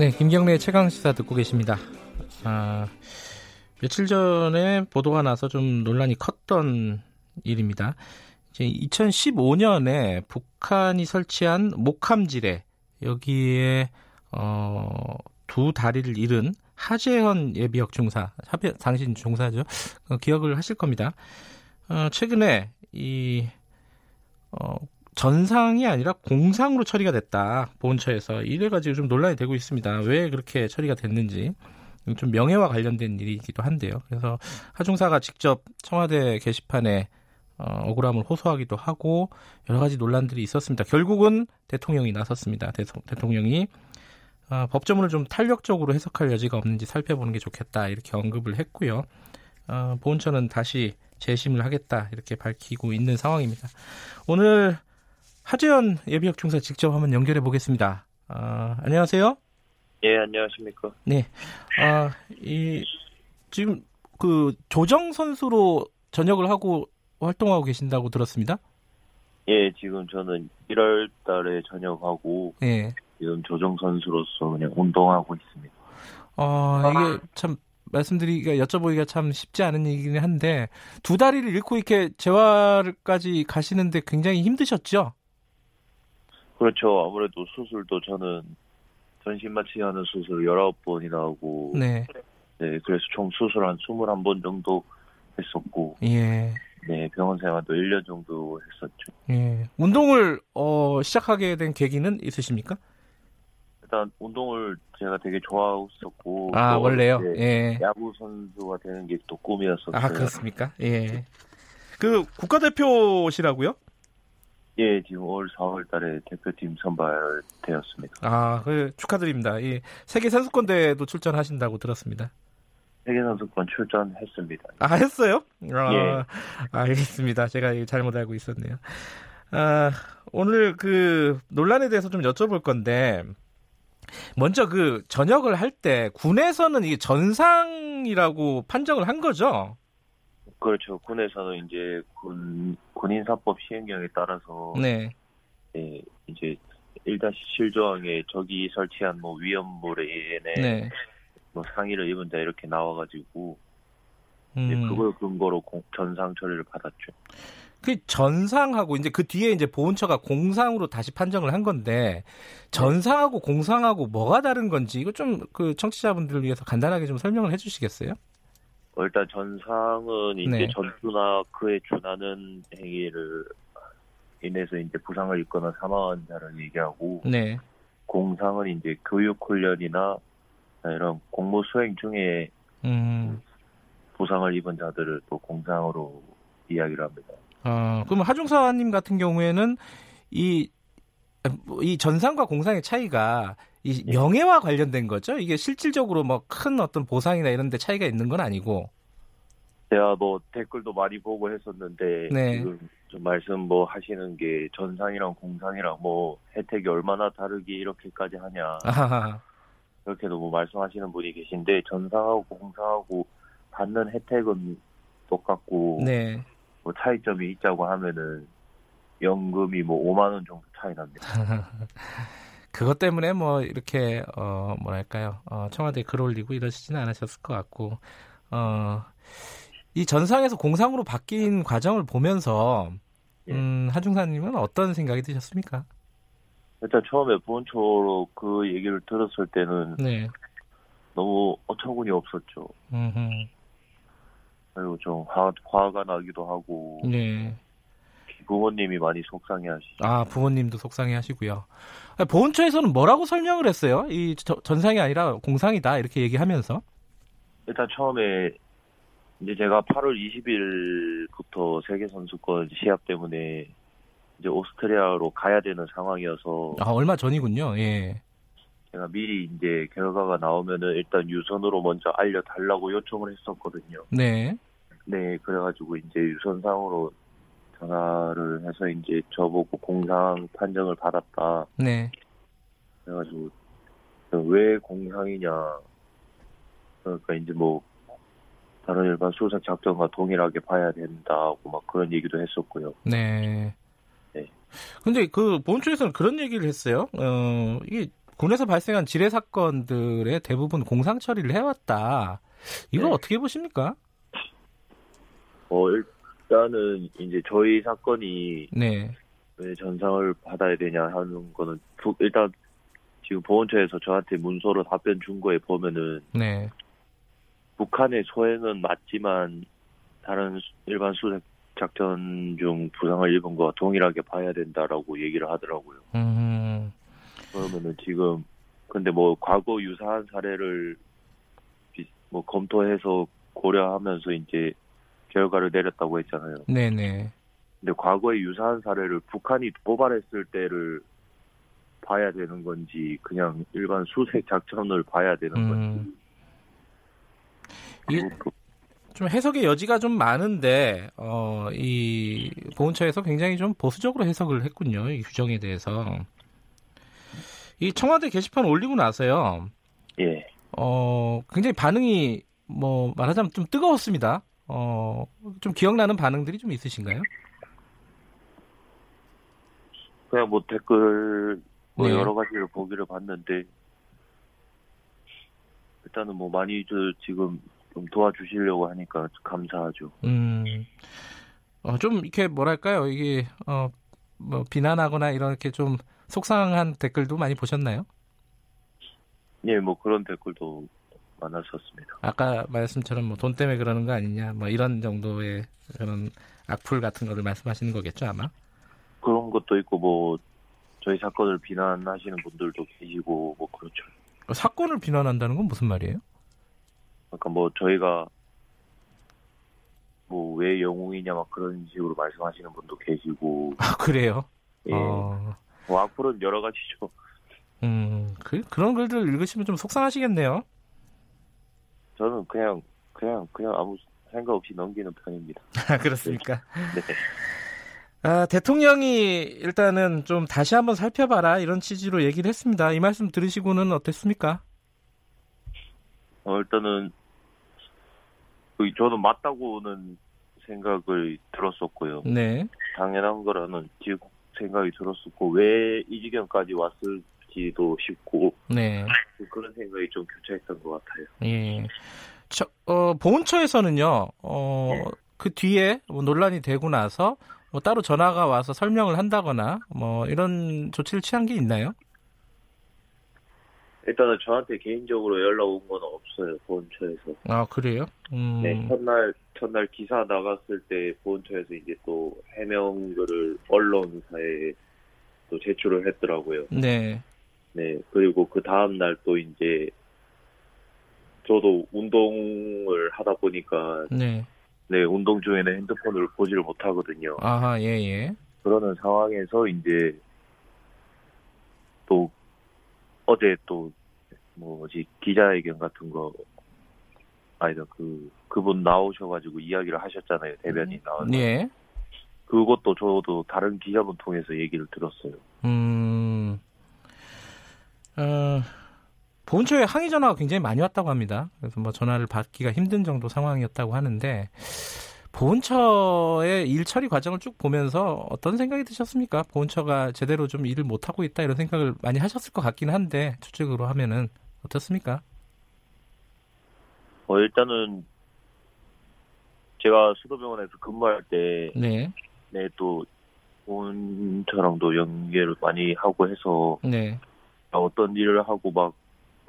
네, 김경래의 최강 시사 듣고 계십니다. 아, 며칠 전에 보도가 나서 좀 논란이 컸던 일입니다. 이제 2015년에 북한이 설치한 목함지뢰 여기에 어, 두 다리를 잃은 하재현 예비역 중사, 당신 중사죠. 어, 기억을 하실 겁니다. 어, 최근에 이 어, 전상이 아니라 공상으로 처리가 됐다 보훈처에서 이래 가지고 좀 논란이 되고 있습니다. 왜 그렇게 처리가 됐는지 좀 명예와 관련된 일이기도 한데요. 그래서 하중사가 직접 청와대 게시판에 어, 억울함을 호소하기도 하고 여러 가지 논란들이 있었습니다. 결국은 대통령이 나섰습니다. 대통령이 어, 법조문을 좀 탄력적으로 해석할 여지가 없는지 살펴보는 게 좋겠다 이렇게 언급을 했고요. 어, 보훈처는 다시 재심을 하겠다 이렇게 밝히고 있는 상황입니다. 오늘 하재현 예비역 중사 직접 한번 연결해 보겠습니다. 어, 안녕하세요. 예, 안녕하십니까. 네. 아, 이 지금 그 조정 선수로 전역을 하고 활동하고 계신다고 들었습니다. 예, 지금 저는 1월 달에 전역하고 예. 지금 조정 선수로서 그냥 운동하고 있습니다. 어, 이게 참 말씀드리기가 여쭤보기가 참 쉽지 않은 얘기긴 한데 두 다리를 잃고 이렇게 재활까지 가시는데 굉장히 힘드셨죠? 그렇죠. 아무래도 수술도 저는 전신 마취하는 수술 19번이나 하고 네. 네, 그래서 총 수술 한 21번 정도 했었고 예. 네, 병원 생활도 1년 정도 했었죠. 예. 운동을 어, 시작하게 된 계기는 있으십니까? 일단 운동을 제가 되게 좋아했었고 아 원래요? 예. 야구 선수가 되는 게 또 꿈이었었어요. 아 그렇습니까? 예. 그 국가대표시라고요? 예, 지금 올 4월 달에 대표팀 선발되었습니다. 아, 그 축하드립니다. 예, 세계 선수권대회도 출전하신다고 들었습니다. 세계 선수권 출전했습니다. 아, 했어요? 아, 예. 알겠습니다. 제가 잘못 알고 있었네요. 아, 오늘 그 논란에 대해서 좀 여쭤볼 건데 먼저 그 전역을 할 때 군에서는 이게 전상이라고 판정을 한 거죠? 그렇죠. 군에서는 이제 군 군인사법 시행령에 따라서 네. 네 이제 1-7조항에 적이 설치한 뭐 위험물에 의해 네. 뭐 상의를 입은 자 이렇게 나와가지고 음. 그걸 근거로 공, 전상 처리를 받았죠. 그 전상하고 이제 그 뒤에 이제 보훈처가 공상으로 다시 판정을 한 건데 전상하고 공상하고 뭐가 다른 건지 이거 좀 그 청취자분들을 위해서 간단하게 좀 설명을 해주시겠어요? 어, 일단 전상은 이제 네. 전투나 그에 준하는 행위를 인해서 이제 부상을 입거나 사망한 자를 얘기하고 네. 공상은 이제 교육 훈련이나 이런 공무 수행 중에 음. 부상을 입은 자들을 또 공상으로 이야기를 합니다. 아, 그럼 하중사님 같은 경우에는 이, 이 전상과 공상의 차이가 이 예. 명예와 관련된 거죠? 이게 실질적으로 뭐 큰 어떤 보상이나 이런 데 차이가 있는 건 아니고. 제가 뭐 댓글도 많이 보고 했었는데 네. 지금 좀 말씀 뭐 하시는 게 전상이랑 공상이랑 뭐 혜택이 얼마나 다르게 이렇게까지 하냐. 그렇게도 뭐 말씀하시는 분이 계신데 전상하고 공상하고 받는 혜택은 똑같고 네. 뭐 차이점이 있자고 하면은 연금이 뭐 5만 원 정도 차이 납니다. 그것 때문에 뭐 이렇게 어 뭐랄까요 어 청와대 글 올리고 이러시지는 않으셨을 것 같고 어 이 전상에서 공상으로 바뀐 과정을 보면서 예. 음 하중사님은 어떤 생각이 드셨습니까? 일단 처음에 본초로 그 얘기를 들었을 때는 네. 너무 어처구니 없었죠. 음흠. 그리고 좀 화, 화가 나기도 하고. 네. 부모님이 많이 속상해하시죠. 아 부모님도 속상해하시고요. 보훈처에서는 뭐라고 설명을 했어요? 이 전상이 아니라 공상이다 이렇게 얘기하면서. 일단 처음에 이제 제가 8월 20일부터 세계 선수권 시합 때문에 이제 오스트리아로 가야 되는 상황이어서. 아 얼마 전이군요. 예. 제가 미리 이제 결과가 나오면은 일단 유선으로 먼저 알려달라고 요청을 했었거든요. 네. 네, 그래가지고 이제 유선상으로 전화를 해서 이제 저보고 공상 판정을 받았다. 네. 그래가지고 왜 공상이냐. 그러니까 이제 뭐 다른 일반 수색 작전과 동일하게 봐야 된다고 막 그런 얘기도 했었고요. 네. 네. 근데 그 본초에서는 그런 얘기를 했어요. 어, 이게 군에서 발생한 지뢰 사건들의 대부분 공상 처리를 해왔다. 이거 네. 어떻게 보십니까? 어, 일단은 이제 저희 사건이 네. 왜 전상을 받아야 되냐 하는 거는 일단 지금 보훈처에서 저한테 문서로 답변 준 거에 보면은 네. 북한의 소행은 맞지만 다른 일반 수색 작전 중 부상을 입은 거와 동일하게 봐야 된다라고 얘기를 하더라고요. 음. 그러면은 지금 근데 뭐 과거 유사한 사례를 뭐 검토해서 고려하면서 이제 결과를 내렸다고 했잖아요. 네네. 근데 과거에 유사한 사례를 북한이 도발했을 때를 봐야 되는 건지 그냥 일반 수색 작전을 봐야 되는 음. 건지 좀 해석의 여지가 좀 많은데 어, 이 보훈처에서 굉장히 좀 보수적으로 해석을 했군요. 이 규정에 대해서. 이 청와대 게시판 올리고 나서요. 예. 어, 굉장히 반응이 뭐 말하자면 좀 뜨거웠습니다. 어, 좀 기억나는 반응들이 좀 있으신가요? 그냥 뭐 댓글 뭐 네. 여러 가지를 보기를 봤는데 일단은 뭐 많이 저 지금 좀 도와주시려고 하니까 감사하죠. 음, 어, 좀 이렇게 뭐랄까요 이게 어, 뭐 비난하거나 이렇게 좀 속상한 댓글도 많이 보셨나요? 예, 뭐 그런 댓글도 많았었습니다. 아까 말씀처럼 뭐 돈 때문에 그러는 거 아니냐, 뭐 이런 정도의 그런 악플 같은 거를 말씀하시는 거겠죠, 아마? 그런 것도 있고 뭐 저희 사건을 비난하시는 분들도 계시고 뭐 그렇죠. 사건을 비난한다는 건 무슨 말이에요? 그러니까 뭐 저희가 뭐 왜 영웅이냐 막 그런 식으로 말씀하시는 분도 계시고. 아 그래요? 예. 어... 뭐 악플은 여러 가지죠. 음, 그, 그런 글들 읽으시면 좀 속상하시겠네요. 저는 그냥 그냥 그냥 아무 생각 없이 넘기는 편입니다. 아, 그렇습니까? 네. 아, 대통령이 일단은 좀 다시 한번 살펴봐라 이런 취지로 얘기를 했습니다. 이 말씀 들으시고는 어땠습니까? 어, 일단은 그 저는 맞다고는 생각을 들었었고요. 네. 당연한 거라는 생각이 들었었고 왜 이 지경까지 왔을 지도 싶고 네. 그런 생각이 좀 교차했던 것 같아요. 예. 저, 어, 보훈처에서는요, 어, 네. 그 뒤에 뭐 논란이 되고 나서 뭐 따로 전화가 와서 설명을 한다거나 뭐 이런 조치를 취한 게 있나요? 일단은 저한테 개인적으로 연락 온 건 없어요 보훈처에서. 아 그래요? 음... 네 첫날 첫날 기사 나갔을 때 보훈처에서 이제 또 해명글을 언론사에 또 제출을 했더라고요. 네. 네 그리고 그 다음 날 또 이제 저도 운동을 하다 보니까 네. 네 운동 중에는 핸드폰을 보지를 못하거든요. 아하 예예. 예. 그러는 상황에서 이제 또 어제 또 뭐지 기자회견 같은 거 아니다 그 그분 나오셔가지고 이야기를 하셨잖아요 대변인 나와서. 예. 그것도 저도 다른 기자분 통해서 얘기를 들었어요. 음. 어, 본초에 항의 전화가 굉장히 많이 왔다고 합니다. 그래서 뭐 전화를 받기가 힘든 정도 상황이었다고 하는데 보훈처의 일 처리 과정을 쭉 보면서 어떤 생각이 드셨습니까? 보훈처가 제대로 좀 일을 못 하고 있다 이런 생각을 많이 하셨을 것 같긴 한데 추측으로 하면은 어떻습니까? 어 일단은 제가 수도병원에서 근무할 때 네. 네, 또 보훈처랑도 연계를 많이 하고 해서 네. 어떤 일을 하고 막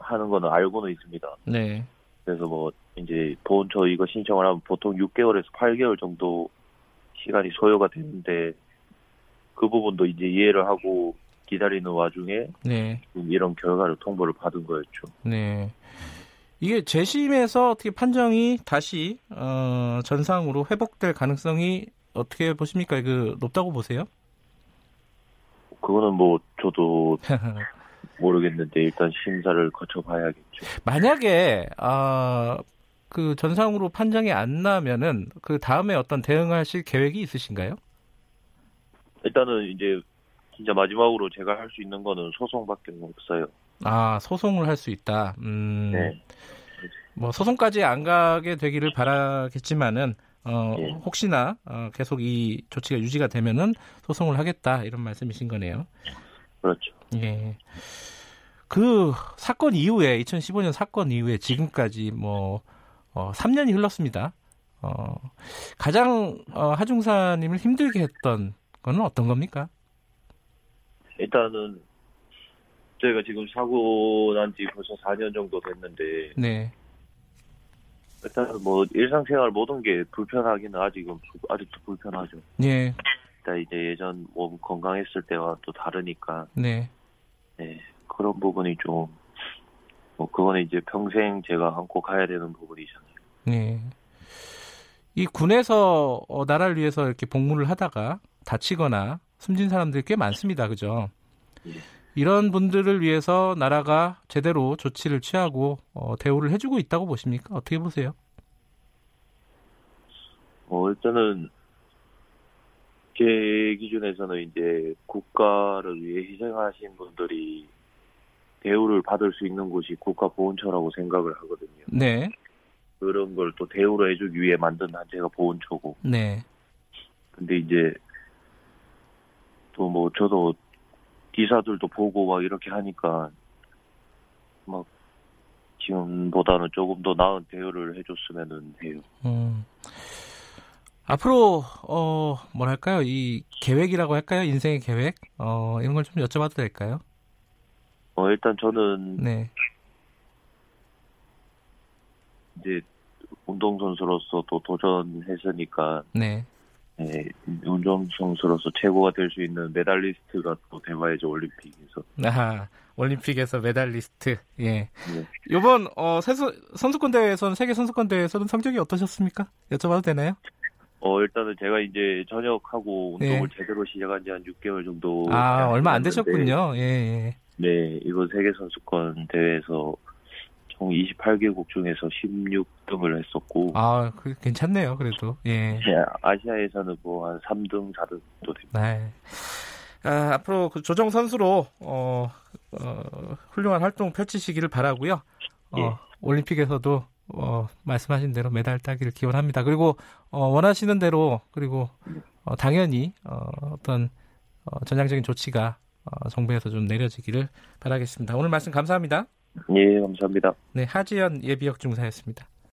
하는 거는 알고는 있습니다. 네. 그래서 뭐 이제 보훈처 이거 신청을 하면 보통 6개월에서 8개월 정도 시간이 소요가 되는데 그 부분도 이제 이해를 하고 기다리는 와중에 네. 이런 결과를 통보를 받은 거였죠. 네. 이게 재심에서 어떻게 판정이 다시 어, 전상으로 회복될 가능성이 어떻게 보십니까? 그 높다고 보세요? 그거는 뭐 저도 모르겠는데 일단 심사를 거쳐봐야겠죠. 만약에 어, 그 전상으로 판정이 안 나면은 그 다음에 어떤 대응하실 계획이 있으신가요? 일단은 이제 진짜 마지막으로 제가 할 수 있는 거는 소송밖에 없어요. 아 소송을 할 수 있다. 음, 네. 뭐 소송까지 안 가게 되기를 바라겠지만은 어, 예. 혹시나 어, 계속 이 조치가 유지가 되면은 소송을 하겠다 이런 말씀이신 거네요. 그렇죠. 예. 그 사건 이후에 2015년 사건 이후에 지금까지 뭐 어, 3년이 흘렀습니다. 어, 가장 어, 하중사님을 힘들게 했던 거는 어떤 겁니까? 일단은 저희가 지금 사고 난 지 벌써 4년 정도 됐는데 네. 일단 뭐 일상생활 모든 게 불편하기는 아직은 아직도 불편하죠. 네. 일단 이제 예전 몸 건강했을 때와 또 다르니까. 네. 네 그런 부분이 좀 뭐 그거는 이제 평생 제가 안고 가야 되는 부분이잖아요. 네. 이 군에서 어, 나라를 위해서 이렇게 복무를 하다가 다치거나 숨진 사람들이 꽤 많습니다. 그죠? 예. 이런 분들을 위해서 나라가 제대로 조치를 취하고 어, 대우를 해주고 있다고 보십니까? 어떻게 보세요? 어, 일단은 제 기준에서는 이제 국가를 위해 희생하신 분들이 대우를 받을 수 있는 곳이 국가보훈처라고 생각을 하거든요. 네. 그런 걸 또 대우를 해주기 위해 만든 단체가 보훈처고. 네. 근데 이제 또 뭐 저도 기사들도 보고 막 이렇게 하니까 막 지금보다는 조금 더 나은 대우를 해줬으면 해요. 음. 앞으로 어 뭐랄까요 이 계획이라고 할까요 인생의 계획 어 이런 걸 좀 여쭤봐도 될까요? 어 일단 저는 네. 이제 운동 선수로서 또 도전했으니까 네. 네, 운동 선수로서 최고가 될 수 있는 메달리스트가 또 돼봐야죠 올림픽에서. 아, 올림픽에서 메달리스트. 예. 네. 이번 어 선수 선수권 대회에서는 세계 선수권 대회에서는 성적이 어떠셨습니까? 여쭤봐도 되나요? 어 일단은 제가 이제 전역하고 운동을 네. 제대로 시작한 지 한 6개월 정도. 아 얼마 안 되셨군요. 예. 예. 네 이번 세계 선수권 대회에서 총 28개국 중에서 16등을 했었고. 아, 그 괜찮네요. 그래도. 예. 네, 아시아에서는 뭐 한 3등, 4등 도 됩니다. 네. 아, 앞으로 그 조정 선수로 어, 어, 훌륭한 활동 펼치시기를 바라고요. 어, 예. 올림픽에서도 어, 말씀하신 대로 메달 따기를 기원합니다. 그리고 어, 원하시는 대로 그리고 어, 당연히 어, 어떤 어, 전향적인 조치가 어, 정부에서 좀 내려지기를 바라겠습니다. 오늘 말씀 감사합니다. 예, 감사합니다. 네, 하지연 예비역 중사였습니다.